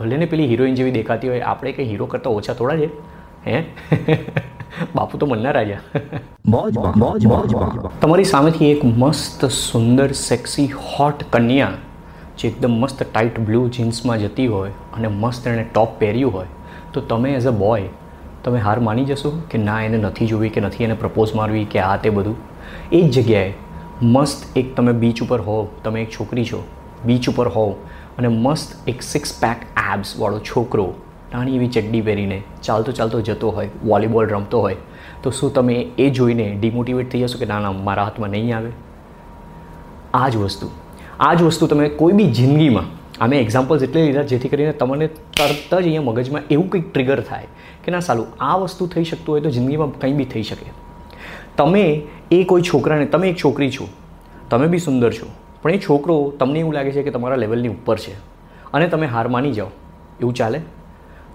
ભલે ને પેલી હિરોઈન જેવી દેખાતી હોય આપણે કંઈ હીરો કરતાં ઓછા થોડા છે હે? બાપુ તો મનના રાજા. તમારી સામેથી એક મસ્ત સુંદર સેક્સી હોટ કન્યા જે એકદમ મસ્ત ટાઈટ બ્લુ જીન્સમાં જતી હોય અને મસ્ત એણે ટોપ પહેર્યું હોય તો તમે એઝ અ બોય તમે હાર માની જશો કે ના એને નથી જોવી કે નથી એને પ્રપોઝ મારવી કે આ તે બધું? એ જ જગ્યાએ મસ્ત એક તમે બીચ ઉપર હોવ તમે એક છોકરી છો બીચ ઉપર હોવ અને મસ્ત એક સિક્સ પેક એબ્સ વાળો છોકરો નાની એવી ચડ્ડી પહેરીને ચાલતો ચાલતો જતો હોય, વોલીબોલ રમતો હોય, તો શું તમે એ જોઈને ડિમોટિવેટ થઈ જશો કે ના ના, મારા હાથમાં નહીં આવે? આ જ વસ્તુ. આ જ વસ્તુ તમે કોઈ બી જિંદગીમાં, અમે એક્ઝામ્પલ્સ એટલે લીધા જેથી કરીને તમને તરત જ અહીંયા મગજમાં એવું કંઈક ટ્રિગર થાય કે ના, સાલું, આ વસ્તુ થઈ શકતું હોય તો જિંદગીમાં કંઈ બી થઈ શકે. તમે એ કોઈ છોકરાને, તમે એક છોકરી છો, તમે બી સુંદર છો, પણ એ છોકરો તમને એવું લાગે છે કે તમારા લેવલની ઉપર છે અને તમે હાર માની જાઓ. એવું ચાલે?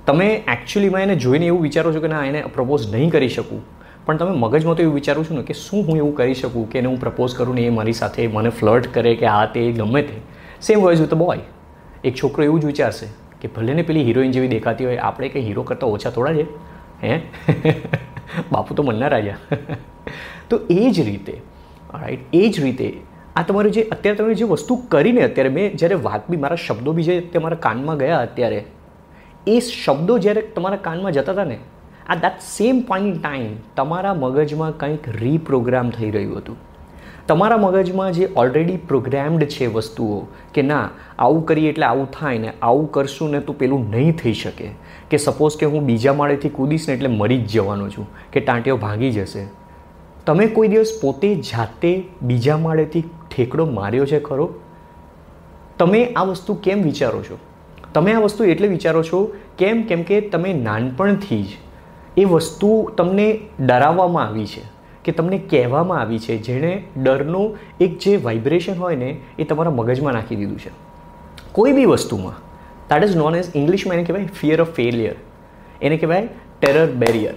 તમે એકચ્યુઅલીમાં એને જોઈને એવું વિચારો છો કે ના, એને પ્રપોઝ નહીં કરી શકું. પણ તમે મગજમાં તો એવું વિચારો છો ને કે શું હું એવું કરી શકું કે એને હું પ્રપોઝ કરું ને એ મારી સાથે મને ફ્લર્ટ કરે કે આ તે ગમે તે. સેમ વોઇઝ વિથ બોય એક છોકરો એવું જ વિચારશે કે ભલે ને પેલી હિરોઈન જેવી દેખાતી હોય, આપણે કંઈ હીરો કરતાં ઓછા થોડા છે. હે? બાપુ તો મનના રાજા. તો એ જ રીતે રાઈટ એ જ રીતે આ તમારું જે, અત્યારે તમે જે વસ્તુ કરીને, અત્યારે મેં જ્યારે વાત બી, મારા શબ્દો બી જે તમારા કાનમાં ગયા અત્યારે એ શબ્દો જ્યારે તમારા કાનમાં જતા હતા ને આ that same point in time તમારા મગજમાં કંઈક રીપ્રોગ્રામ થઈ રહ્યું હતું. તમારા મગજમાં જે ઓલરેડી પ્રોગ્રામ્ડ છે વસ્તુઓ કે ના, આવું કરીએ એટલે આવું થાય ને, આવું કરશું ને તો પેલું નહીં થઈ શકે. કે સપોઝ કે હું બીજા માળેથી કૂદીશ ને એટલે મરી જ જવાનો છું, કે ટાંટીઓ ભાગી જશે. તમે કોઈ દિવસ પોતે જાતે બીજા માળેથી ઠેકડો માર્યો છે ખરો? તમે આ વસ્તુ કેમ વિચારો છો? તમે આ વસ્તુ એટલે વિચારો છો? કેમ? કેમ કે તમે નાનપણથી જ એ વસ્તુ તમને ડરાવવામાં આવી છે, કે તમને કહેવામાં આવી છે, જેણે ડરનું એક જે વાઇબ્રેશન હોય ને, એ તમારા મગજમાં નાખી દીધું છે. કોઈ બી વસ્તુમાં દેટ ઇઝ નોન એઝ ઇંગ્લિશમાં એને કહેવાય ફિયર ઓફ ફેલિયર એને કહેવાય ટેરર બેરિયર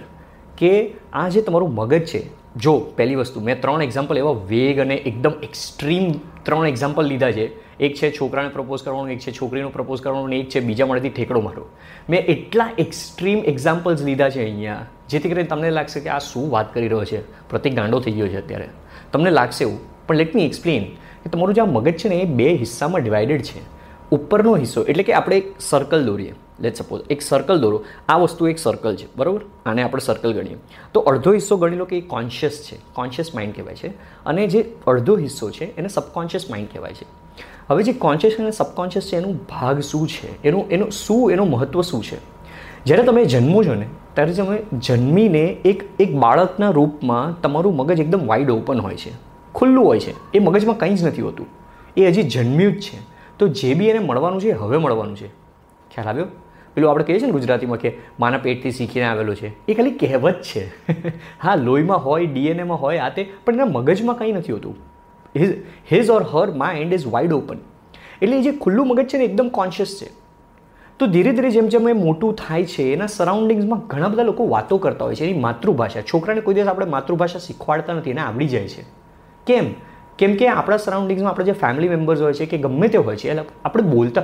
કે આ જે તમારું મગજ છે જો પહેલી વસ્તુ, મેં ત્રણ એક્ઝામ્પલ એવા વેગ અને એકદમ એક્સ્ટ્રીમ ત્રણ એક્ઝામ્પલ લીધા છે. એક છે છોકરાને પ્રપોઝ કરવાનું, એક છે છોકરીનું પ્રપોઝ કરવાનું એક છે બીજા મળેથી ઠેકડો મારો મેં એટલા એક્સ્ટ્રીમ એક્ઝામ્પલ્સ લીધા છે અહીંયા, જેથી કરીને તમને લાગશે કે આ શું વાત કરી રહ્યો છે. પ્રતિક ગાંડો થઈ ગયો છે અત્યારે. તમને લાગશે એવું, પણ લેટ મી એક્સપ્લેન કે તમારું જે આ મગજ છે ને એ બે હિસ્સામાં ડિવાઇડેડ છે. ઉપરનો હિસ્સો, એટલે કે આપણે એક સર્કલ દોરીએ. લેટ સપોઝ એક સર્કલ દોરો. આ વસ્તુ એક સર્કલ છે, બરાબર? આને આપણે સર્કલ ગણીએ. તો અડધો હિસ્સો ગણી લો કે એ કોન્શિયસ છે. કોન્શિયસ માઇન્ડ કહેવાય છે. અને જે અડધો હિસ્સો છે, એને સબકોન્શિયસ માઇન્ડ કહેવાય છે. હવે જે કોન્શિયસ અને સબકોન્શિયસ છે, એનું ભાગ શું છે? એનું એનું, શું, એનું મહત્ત્વ શું છે? જ્યારે તમે જન્મો છો ને, ત્યારે તમે જન્મીને એક એક બાળકના રૂપમાં તમારું મગજ એકદમ વાઇડ ઓપન હોય છે. ખુલ્લું હોય છે. એ મગજમાં કંઈ જ નથી હોતું. એ હજી જન્મ્યું જ છે. તો જે બી એને મળવાનું છે હવે મળવાનું છે. ખ્યાલ આવ્યો? પેલું આપણે કહીએ છીએ ને ગુજરાતીમાં કે માના પેટથી શીખીને આવેલું છે. એ ખાલી કહેવત છે. હા, લોહીમાં હોય, ડીએનએમાં હોય, આ તે, પણ એના મગજમાં કંઈ નથી હોતું. His his or her mind is wide open એટલે એ જે ખુલ્લું મગજ છે ને એકદમ કોન્શિયસ છે. તો ધીરે ધીરે જેમ જેમ એ મોટું થાય છે, એના સરાઉન્ડિંગ્સમાં ઘણા બધા લોકો વાતો કરતા હોય છે, એની માતૃભાષા. છોકરાને કોઈ દિવસ આપણે માતૃભાષા શીખવાડતા નથી, એને આવડી જાય છે. કેમ? કેમ કે આપણા સરાઉન્ડિંગ્સમાં આપણે જે ફેમિલી મેમ્બર્સ હોય છે, કે ગમે તે હોય છે એટલે આપણે બોલતા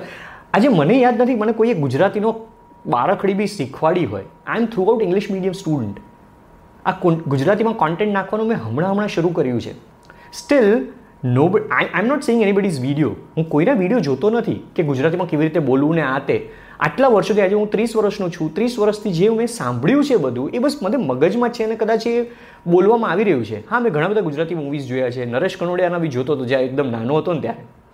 આજે મને યાદ નથી, મને કોઈએ ગુજરાતીનો બારખડી બી શીખવાડી હોય. I am throughout English medium student આ ગુજરાતીમાં કોન્ટેન્ટ નાખવાનું મેં હમણાં હમણાં શરૂ કર્યું છે. Still no I I am not saying anybody's video હું કોઈના વીડિયો જોતો નથી કે ગુજરાતીમાં કેવી રીતે બોલવું ને આ તે. આટલા વર્ષોથી આજે હું ત્રીસ વર્ષનો છું. ત્રીસ વર્ષથી જે મેં સાંભળ્યું છે બધું, એ બસ મને મગજમાં છે અને કદાચ એ બોલવામાં આવી રહ્યું છે. હા, મેં ઘણા બધા ગુજરાતી મૂવીઝ જોયા છે. નરેશ કનોડિયાના બી જોતો હતો જ્યાં એકદમ નાનો હતો ને ત્યારે.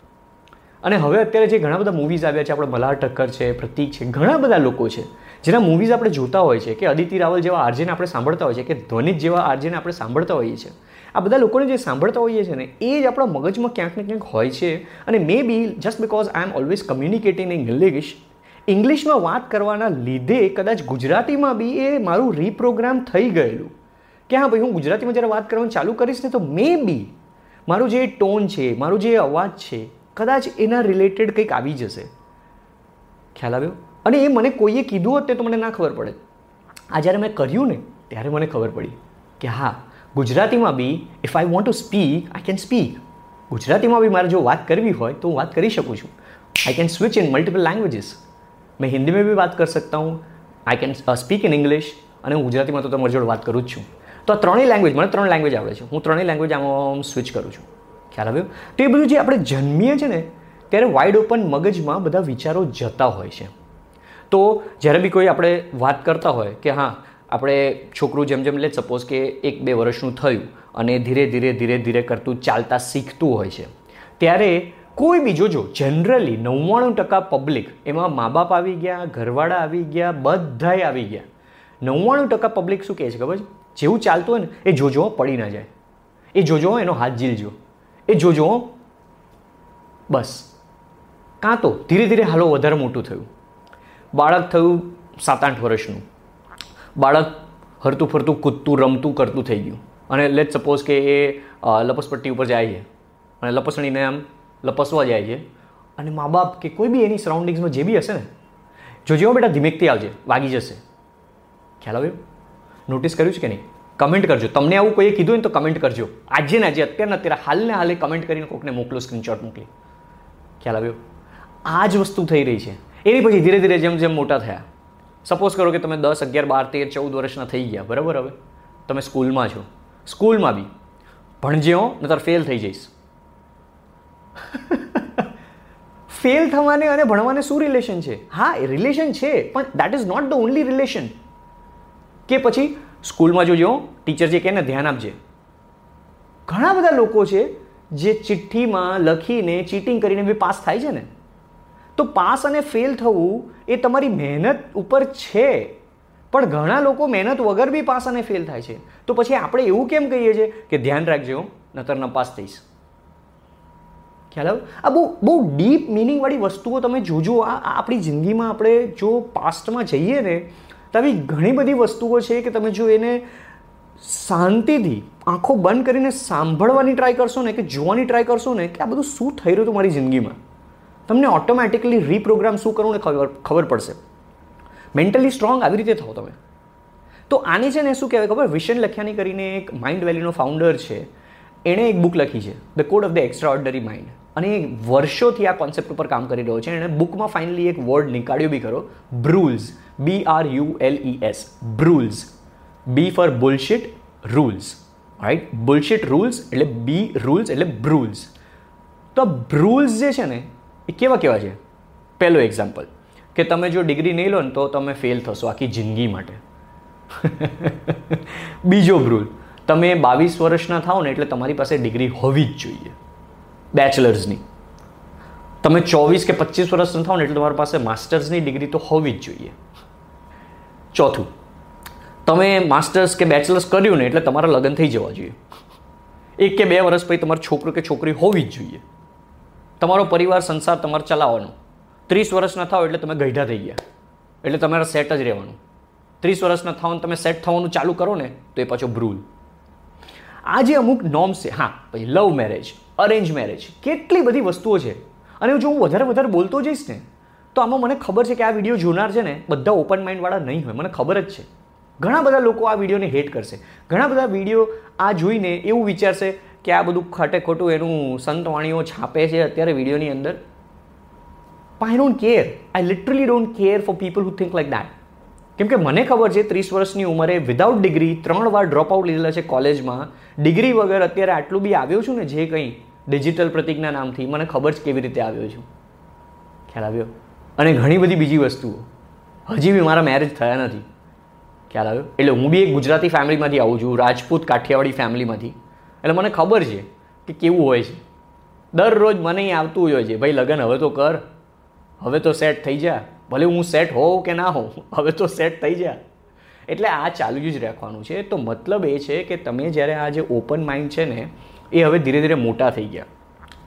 અને હવે અત્યારે જે ઘણા બધા મૂવીઝ આવ્યા છે, આપણે મલ્હાર ઠક્કર છે, પ્રતીક છે, ઘણા બધા લોકો છે, જેના મૂવીઝ આપણે જોતા હોય છે, કે અદિતિ રાવલ જેવા આરજેને આપણે સાંભળતા હોય છે, કે ધ્વનિત જેવા આરજેને આપણે સાંભળતા હોઈએ છીએ. આ બધા લોકોને જે સાંભળતા હોઈએ છીએ ને, એ જ આપણા મગજમાં ક્યાંક ને ક્યાંક હોય છે. અને maybe just because I am always communicating in English ઇંગ્લિશમાં વાત કરવાના લીધે કદાચ ગુજરાતીમાં બી એ મારું રીપ્રોગ્રામ થઈ ગયેલું. કે હા ભાઈ, હું ગુજરાતીમાં જ્યારે વાત કરવાનું ચાલુ કરીશ ને, તો મે બી મારું જે ટોન છે, મારું જે અવાજ છે કદાચ એના રિલેટેડ કંઈક આવી જશે ખ્યાલ આવ્યો અને એ મને કોઈએ કીધું હોત તો મને ના ખબર પડે આ જ્યારે મેં કર્યું ને ત્યારે મને ખબર પડી કે હા ગુજરાતીમાં બી if I want to speak I can speak ગુજરાતીમાં બી મારે જો વાત કરવી હોય તો હું વાત કરી શકું છું I can switch in multiple languages मैं हिंदी में भी बात कर सकता हूँ I can speak in English અને હું ગુજરાતીમાં તો તમારી જોડે વાત કરું જ છું તો આ ત્રણેય લેંગ્વેજ મને ત્રણ લેંગ્વેજ આવડે છે હું ત્રણેય લેંગ્વેજ આમાં સ્વિચ કરું છું ખ્યાલ આવ્યો? તો એ બધું જે આપણે જન્મીએ છીએ ને, ત્યારે વાઇડ ઓપન મગજમાં બધા વિચારો જતા હોય છે. તો જ્યારે બી કોઈ આપણે વાત કરતા હોય કે હા, આપણે છોકરું જેમ જેમ લે સપોઝ કે એક બે વર્ષનું થયું અને ધીરે ધીરે ધીરે ધીરે કરતું ચાલતા શીખતું હોય છે. ત્યારે કોઈ બી જોજો જનરલી નવ્વાણું ટકા પબ્લિક એમાં મા બાપ આવી ગયા, ઘરવાળા આવી ગયા, બધાય આવી ગયા. નવ્વાણું ટકા પબ્લિક શું કહે છે ખબર છે? જેવું ચાલતું હોય ને, એ જોજો પડી ના જાય. એ જોજો એનો હાથ ઝીલજો એ જોજો બસ. કાં તો ધીરે ધીરે હાલો વધારે મોટું થયું. બાળક થયું સાત આઠ વર્ષનું. બાળક હરતું ફરતું, કૂદતું, રમતું, કરતું થઈ ગયું. અને લેટ સપોઝ કે એ લપસપટ્ટી ઉપર જાય છે. અને લપસણીને આમ લપસવા જાય છે. અને મા બાપ કે કોઈ બી એની સરાઉન્ડિંગ્સમાં જે બી હશે ને, જોજો બેટા, ધીમેકથી આવજે, વાગી જશે. ખ્યાલ આવ્યો? નોટિસ કર્યું છે કે નહીં? કમેન્ટ કરજો. તમને આવું કોઈએ કીધું ને તો કમેન્ટ કરજો. આજે ને આજે, અત્યારે અત્યારે હાલને હાલે કમેન્ટ કરીને કોકને મોકલો સ્ક્રીનશોટ મોકલી. ખ્યાલ આવ્યો? આ જ વસ્તુ થઈ રહી છે. એની પછી ધીરે ધીરે જેમ જેમ મોટા થયા. સપોઝ કરો કે તમે દસ, અગિયાર, બાર, તેર, ચૌદ વર્ષના થઈ ગયા. બરાબર હવે? તમે સ્કૂલમાં છો. સ્કૂલમાં બી. ભણજે હો નતર ફેલ થઈ જઈશ. ફેલ થવાને અને ભણવાને શું રિલેશન છે? હા રિલેશન છે, પણ that is not the only relation કે પછી સ્કૂલમાં જોજો, ટીચર જે કહે ને, ધ્યાન આપજે. ઘણા બધા લોકો છે જે ચિઠ્ઠીમાં લખીને ચીટિંગ કરીને બી પાસ થાય છે ને. તો પાસ અને ફેલ થવું એ તમારી મહેનત ઉપર છે. પણ ઘણા લોકો મહેનત વગર બી પાસ અને ફેલ થાય છે. તો પછી આપણે એવું કેમ કહીએ છીએ કે ધ્યાન રાખજો, નતર ન પાસ થઈશ. ખ્યાલ આવે? આ બહુ બહુ ડીપ મિનિંગવાળી વસ્તુઓ તમે જોજો. આ આપણી જિંદગીમાં આપણે જો પાસ્ટમાં જઈએ ને તો આવી ઘણી બધી વસ્તુઓ છે કે તમે જો એને શાંતિથી આંખો બંધ કરીને સાંભળવાની ટ્રાય કરશો ને કે જોવાની ટ્રાય કરશો ને કે આ બધું શું થઈ રહ્યું હતું મારી જિંદગીમાં? તમને ઓટોમેટિકલી રીપ્રોગ્રામ શું કરવું ને ખબર ખબર પડશે. મેન્ટલી સ્ટ્રોંગ આવી રીતે થાઓ તમે. તો આની છે ને શું કહેવાય ખબર? વિશન લખ્યાની કરીને એક માઇન્ડ વેલ્યુનો ફાઉન્ડર છે. એણે એક બુક લખી છે the code of the extraordinary mind અને વર્ષોથી આ કોન્સેપ્ટ ઉપર કામ કરી રહ્યો છે. એણે બુકમાં ફાઇનલી એક વર્ડ નીકાળ્યો બી ખરો brules B R U L E S brules B for bullshit rules right bullshit rules એટલે બી રૂલ્સ એટલે બ્રુલ્સ તો બ્રુલ્સ જે છે ને, એ કેવા કેવા છે? પહેલો એક્ઝામ્પલ કે તમે જો ડિગ્રી નહીં લો ને તો તમે ફેલ થશો આખી જિંદગી માટે. બીજો બ્રુલ તમે બાવીસ વર્ષના થાઓ ને એટલે તમારી પાસે ડિગ્રી હોવી જ જોઈએ. બેચલર્સની તમે ચોવીસ કે પચીસ વર્ષના થાઓ ને એટલે તમારી પાસે માસ્ટર્સની ડિગ્રી તો હોવી જ જોઈએ. ચોથું. તમે માસ્ટર્સ કે બેચલર્સ કર્યું ને એટલે તમારા લગ્ન થઈ જવા જોઈએ. એક કે બે વર્ષ પછી તમારો છોકરો કે છોકરી હોવી જ જોઈએ. તમારો પરિવાર, સંસાર તમારે ચલાવવાનો. ત્રીસ વર્ષના થાવ એટલે તમે ગઈઢા થઈ ગયા. એટલે તમારે સેટ જ રહેવાનું. ત્રીસ વર્ષના થાવ તમે સેટ થવાનું ચાલુ કરો ને, તો એ પાછો ભ્રૂલ. આ જે અમુક નોર્મ્સ છે. હા, પછી લવ મેરેજ અરેન્જ મેરેજ કેટલી બધી વસ્તુઓ છે. અને જો હું વધારે વધારે બોલતો જઈશ ને તો આમાં મને ખબર છે કે આ વીડિયો જોનાર છે ને, બધા ઓપન માઇન્ડવાળા નહીં હોય. મને ખબર જ છે. ઘણા બધા લોકો આ વિડીયોને હેટ કરશે. ઘણા બધા વીડિયો આ જોઈને એવું વિચારશે કે આ બધું ખટે ખોટું એનું સંતવાણીઓ છાપે છે અત્યારે વિડીયોની અંદર. I don't care I literally don't care for people who think like that કેમ કે મને ખબર છે ત્રીસ વર્ષની ઉંમરે વિધાઉટ ડિગ્રી ત્રણ વાર ડ્રોપ આઉટ લીધેલા છે કોલેજમાં ડિગ્રી વગર અત્યારે આટલું બી આવ્યો છું ને જે કંઈ ડિજિટલ પ્રતિજ્ઞા નામથી, મને ખબર છે કેવી રીતે આવ્યો છું. ખ્યાલ આવ્યો? અને ઘણી બધી બીજી વસ્તુઓ. હજી બી મારા મેરેજ થયા નથી. ખ્યાલ આવ્યો? એટલે હું બી એક ગુજરાતી ફેમિલીમાંથી આવું છું, રાજપૂત કાઠિયાવાડી ફેમિલીમાંથી એટલે મને ખબર છે કે કેવું હોય છે. દરરોજ મને આવતું હોય છે, ભાઈ લગ્ન હવે તો કર. હવે તો સેટ થઈ જા. ભલે હું સેટ હોઉં કે ના હોઉં, હવે તો સેટ થઈ જા. એટલે આ ચાલુ જ રાખવાનું છે. તો મતલબ એ છે કે તમે જ્યારે આ જે ઓપન માઇન્ડ છે ને, એ હવે ધીરે ધીરે મોટા થઈ ગયા.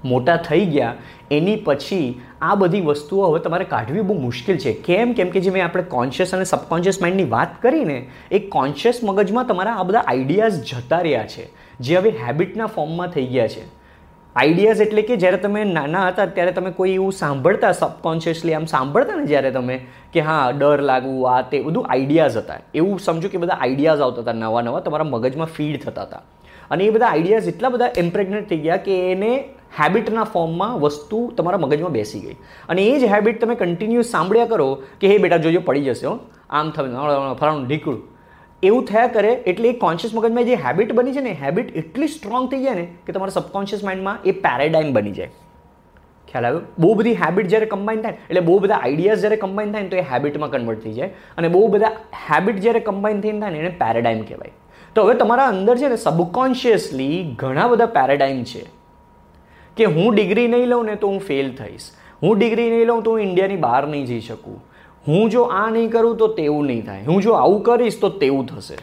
મોટા થઈ ગયા, એની પછી આ બધી વસ્તુઓ હવે તમારે કાઢવી બહુ મુશ્કેલ છે. કેમ? કેમ કે જે મેં આપણે કોન્શિયસ અને સબકોન્શિયસ માઇન્ડની વાત કરીને, એ કોન્શિયસ મગજમાં તમારા આ બધા આઈડિયાઝ જતા રહ્યા છે. જે હવે હેબિટના ફોર્મમાં થઈ ગયા છે. આઈડિયાઝ એટલે કે જ્યારે તમે નાના હતા, ત્યારે તમે કોઈ એવું સાંભળતા સબકોન્શિયસલી આમ સાંભળતા ને જ્યારે તમે કે હા, ડર લાગવું, આ તે બધું આઈડિયાઝ હતા. એવું સમજો કે બધા આઈડિયાઝ આવતા હતા, નવા નવા તમારા મગજમાં ફીડ થતા હતા. અને એ બધા આઈડિયાઝ એટલા બધા ઇમ્પ્રેગ્નેટ થઈ ગયા કે એને હેબિટના ફોર્મમાં વસ્તુ તમારા મગજમાં બેસી ગઈ. અને એ જ હેબિટ તમે કન્ટિન્યુઅસ સાંભળ્યા કરો કે, હે બેટા, જોજો, પડી જશે, હો. આમ થયું ફલાણું ઢીકળું. એવું થયા કરે એટલે એ કોન્શિયસ મગજમાં જે હેબિટ બની છે ને હેબિટ એટલી સ્ટ્રોંગ થઈ જાય ને કે તમારા સબકોન્શિયસ માઇન્ડમાં એ પેરેડાઇમ બની જાય. ખ્યાલ આવ્યો? બહુ બધી હેબિટ જ્યારે કમ્બાઈન થાય એટલે બહુ બધા આઈડિયાઝ જ્યારે કમ્બાઈન થાય ને, તો એ હેબિટમાં કન્વર્ટ થઈ જાય. અને બહુ બધા હેબિટ જ્યારે કમ્બાઈન થઈને થાય ને, એને પેરેડાઇમ કહેવાય. તો હવે તમારા અંદર છે ને સબકોન્શિયસલી ઘણા બધા પેરેડાઇમ છે. કે હું ડિગ્રી નહીં લઉં ને તો હું ફેલ થઈશ. હું ડિગ્રી નહીં લઉં તો હું ઇન્ડિયાની બહાર નહીં જઈ શકું. હું જો આ નહીં કરું તો તેવું નહીં થાય. હું જો આવું કરીશ તો તેવું થશે.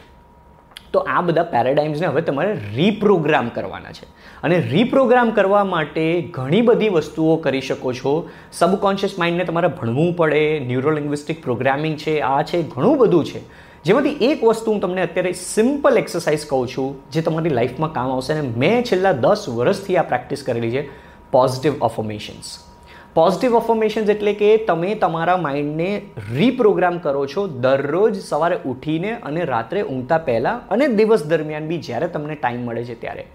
તો આ બધા પેરેડાઇમ્સને હવે તમારે રીપ્રોગ્રામ કરવાના છે. અને રીપ્રોગ્રામ કરવા માટે ઘણી બધી વસ્તુઓ કરી શકો છો. સબકોન્શિયસ માઇન્ડને તમારે ભણવું પડે. ન્યુરોલિંગ્વિસ્ટિક પ્રોગ્રામિંગ છે, આ છે, ઘણું બધું છે. જેમાંથી એક વસ્તુ હું તમને અત્યારે સિમ્પલ એક્સરસાઇઝ કહું છું, જે તમારી લાઈફમાં કામ આવશે અને મેં છેલ્લા દસ વર્ષથી આ પ્રેક્ટિસ કરેલી છે પોઝિટિવ અફોર્મેશન્સ પોઝિટિવ અફર્મેશન્સ એટલે કે તમે તમારા માઇન્ડને રીપ્રોગ્રામ કરો છો દરરોજ સવારે ઉઠીને અને રાત્રે ઊંઘતા પહેલાં અને દિવસ દરમિયાન બી જ્યારે તમને ટાઈમ મળે છે ત્યારે.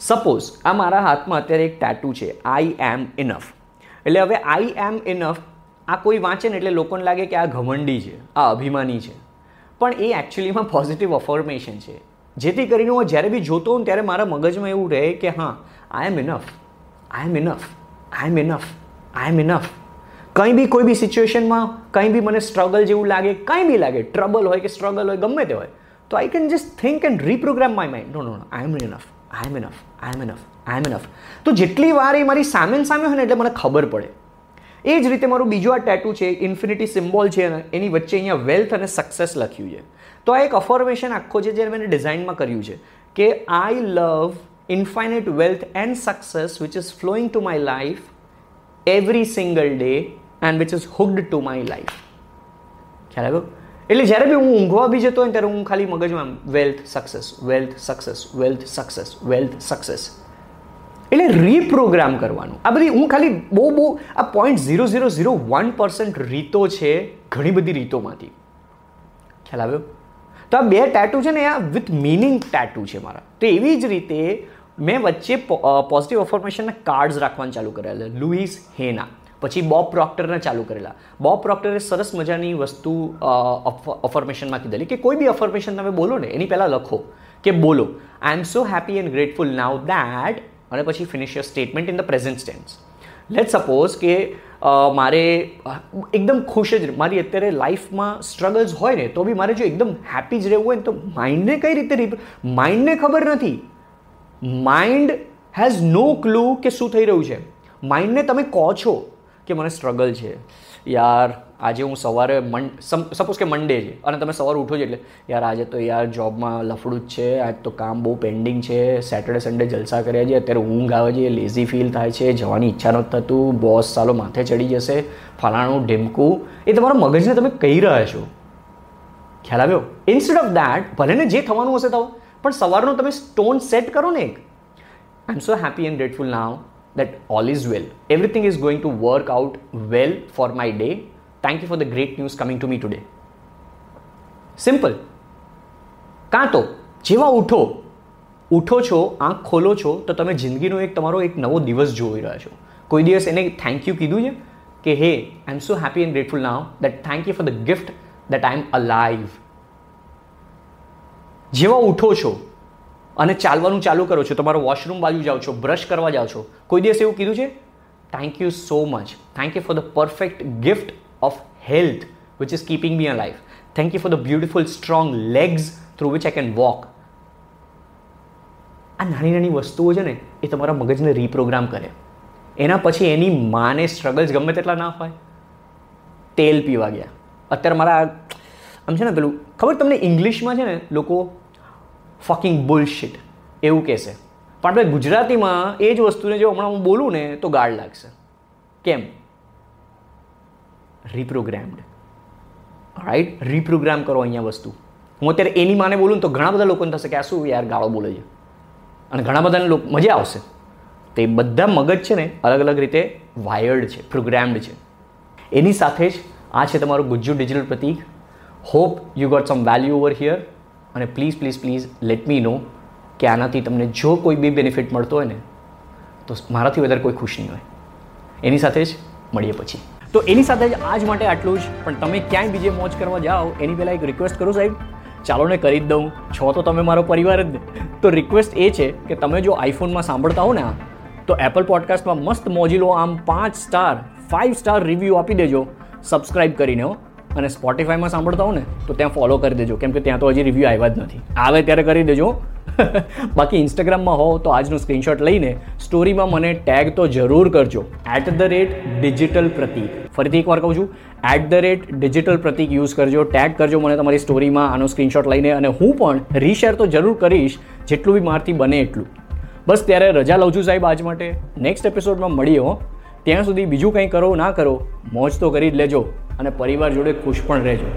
સપોઝ આ મારા હાથમાં અત્યારે એક ટેટુ છે આઈ એમ ઇનફ એટલે હવે આઈ એમ ઇનફ આ કોઈ વાંચે ને એટલે લોકોને લાગે કે આ ઘમંડી છે, આ અભિમાની છે. પણ એ એકચ્યુઅલીમાં પોઝિટિવ અફોર્મેશન છે. જેથી કરીને હું જ્યારે બી જોતો હોઉં ત્યારે મારા મગજમાં એવું રહે કે હા I am enough I am enough I am enough I am enough કંઈ બી કોઈ બી સિચ્યુએશનમાં કંઈ બી મને સ્ટ્રગલ જેવું લાગે, કંઈ બી લાગે ટ્રબલ હોય કે સ્ટ્રગલ હોય, ગમે તે હોય, તો I can just think and reprogram my mind no no no I am enough I am enough I am enough I am enough તો જેટલી વાર એ મારી સામે સામે હોય ને એટલે મને ખબર પડે. એ જ રીતે મારું બીજું આ ટેટુ છે ઇન્ફિનિટી સિમ્બોલ છે એની વચ્ચે અહીંયા વેલ્થ અને સક્સેસ લખ્યું છે. તો આ એક અફોર્મેશન આખો છે જે મેં ડિઝાઇનમાં કર્યું છે કે I love infinite wealth and success which is flowing to my life every single day and which is hood to my life ખ્યાલ આવ્યો? એટલે જ્યારે બી હું ઊંઘવા બી જતો હોય ત્યારે હું ખાલી મગજમાં wealth success wealth success wealth success wealth success એટલે રીપ્રોગ્રામ કરવાનું. આ બધી હું ખાલી બહુ બહુ આ point zero zero zero one percent રીતો છે ઘણી બધી રીતોમાંથી. ખ્યાલ આવ્યો? તો આ બે ટેટુ છે ને, આ વિથ મિનિંગ ટેટુ છે મારા. તો એવી જ રીતે મેં વચ્ચે પોઝિટિવ અફોર્મેશનના કાર્ડ્સ રાખવાનું ચાલુ કરેલા. લુઈસ હેના પછી બોબ પ્રોક્ટરના ચાલુ કરેલા. બોબ પ્રોક્ટરે સરસ મજાની વસ્તુ અફર્મેશનમાં કીધેલી કે કોઈ બી અફર્મેશન તમે બોલો ને, એની પહેલાં લખો કે બોલો I am so happy and grateful now that અને પછી finish your statement in the present tense let suppose કે મારે એકદમ ખુશ જ, મારી અત્યારે લાઈફમાં સ્ટ્રગલ્સ હોય ને, તો બી મારે જો એકદમ હેપી જ રહેવું હોય ને, તો માઇન્ડને કઈ રીતે માઇન્ડને ખબર નથી. માઇન્ડ હેઝ નો ક્લુ કે શું થઈ રહ્યું છે. માઇન્ડને તમે કહો છો કે મને સ્ટ્રગલ છે. યાર આજે હું સવારે મન સપોઝ કે મન્ડે છે, અને તમે સવારે ઉઠો છો એટલે, યાર, આજે તો યાર જોબમાં લફડું જ છે, આજ તો કામ બહુ પેન્ડિંગ છે સેટરડે સન્ડે જલસા કર્યા છે, અત્યારે ઊંઘ આવે છે લેઝી ફીલ થાય છે, જવાની ઈચ્છા નથી થતું બોસ સાલો માથે ચડી જશે, ફલાણું ઢીમકું. એ તમારા મગજને તમે કહી રહ્યા છો. ખ્યાલ આવ્યો? ઇન્સ્ટેડ ઓફ દેટ ભલે ને જે થવાનું હશે તો પણ સવારનો તમે સ્ટોન સેટ કરો ને એક. I am so happy and grateful now that all is well everything is going to work out well for my day. Thank you for the great news coming to me today. Simple કાં તો જેવા ઉઠો ઉઠો છો, આંખ ખોલો છો, તો તમે જિંદગીનો એક તમારો એક નવો દિવસ જોઈ રહ્યા છો. કોઈ દિવસ એને થેન્ક યુ કીધું છે કે, hey I am so happy and grateful now that thank you for the gift that I am alive જેવા ઉઠો છો અને ચાલવાનું ચાલુ કરો છો, તમારો વોશરૂમ બાજુ જાઓ છો બ્રશ કરવા જાઓ છો, કોઈ દિવસ એવું કીધું છે? Thank you so much thank you for the perfect gift of health which is keeping me alive thank you for the beautiful strong legs through I can walk આ નાની નાની વસ્તુઓ છે ને, એ તમારા મગજને રીપ્રોગ્રામ કરે. એના પછી એની માને સ્ટ્રગલ્સ ગમે તેટલા ના હોય, તેલ પીવા ગયા. અત્યારે મારા આમ છે ને પેલું, ખબર તમને ઇંગ્લિશમાં છે ને લોકો ફકિંગ બુલશીટ એવું કહેશે. પણ આપણે ગુજરાતીમાં એ જ વસ્તુને જો હમણાં હું બોલું ને, તો ગાળ લાગશે. કેમ? રિપ્રોગ્રામ્ડ રાઈટ રિપ્રોગ્રામ કરો અહીંયા વસ્તુ. હું અત્યારે એની માને બોલું તો ઘણા બધા લોકોને થશે કે આ શું યાર, ગાળો બોલે છે. અને ઘણા બધાને લોકો મજા આવશે. તો બધા મગજ છે ને અલગ અલગ રીતે વાયર્ડ છે પ્રોગ્રામ્ડ છે. એની સાથે જ આ છે તમારું Gujju digital Pratik. Hope you got some value over here અને please please please let me know કે આનાથી તમને જો કોઈ બી બેનિફિટ મળતો હોય ને, તો મારાથી વધારે કોઈ ખુશ નહીં હોય. એની સાથે જ મળીએ પછી. તો એની સાથે જ આજ માટે આટલું જ. પણ તમે ક્યાંય બીજે મોજ કરવા જાઓ, એની પહેલાં એક રિક્વેસ્ટ કરું સાહેબ. ચાલો ને કરી જ દઉં. છો તો તમે મારો પરિવાર જ. તો રિક્વેસ્ટ એ છે કે તમે જો આઈફોનમાં સાંભળતા હો ને, તો એપલ પોડકાસ્ટમાં મસ્ત મોજીલો આમ પાંચ સ્ટાર ફાઇવ સ્ટાર રિવ્યૂ આપી દેજો. સબસ્ક્રાઇબ કરીને હો. અને સ્પોટિફાઈમાં સાંભળતા હો ને, તો ત્યાં ફોલો કરી દેજો. કેમ કે ત્યાં તો હજી રિવ્યૂ આવ્યા જ નથી. આવે ત્યારે કરી દેજો. બાકી ઇન્સ્ટાગ્રામમાં હો તો આજનો સ્ક્રીનશોટ લઈને સ્ટોરીમાં મને ટેગ તો જરૂર કરજો. At the rate digital Pratik ફરીથી એકવાર કહું છું at the rate digital Pratik use કરજો ટેગ કરજો મને તમારી સ્ટોરીમાં આનો સ્ક્રીનશોટ લઈને અને હું પણ રીશેર તો જરૂર કરીશ, જેટલું બી મારથી બને એટલું. બસ ત્યારે રજા લઉં છું સાહેબ આજ માટે. નેક્સ્ટ એપિસોડમાં મળીએ હો. ત્યાં સુધી બીજું કંઈ કરો, ના કરો, મોજ તો કરી જ લેજો અને પરિવાર જોડે ખુશ પણ રહેજો.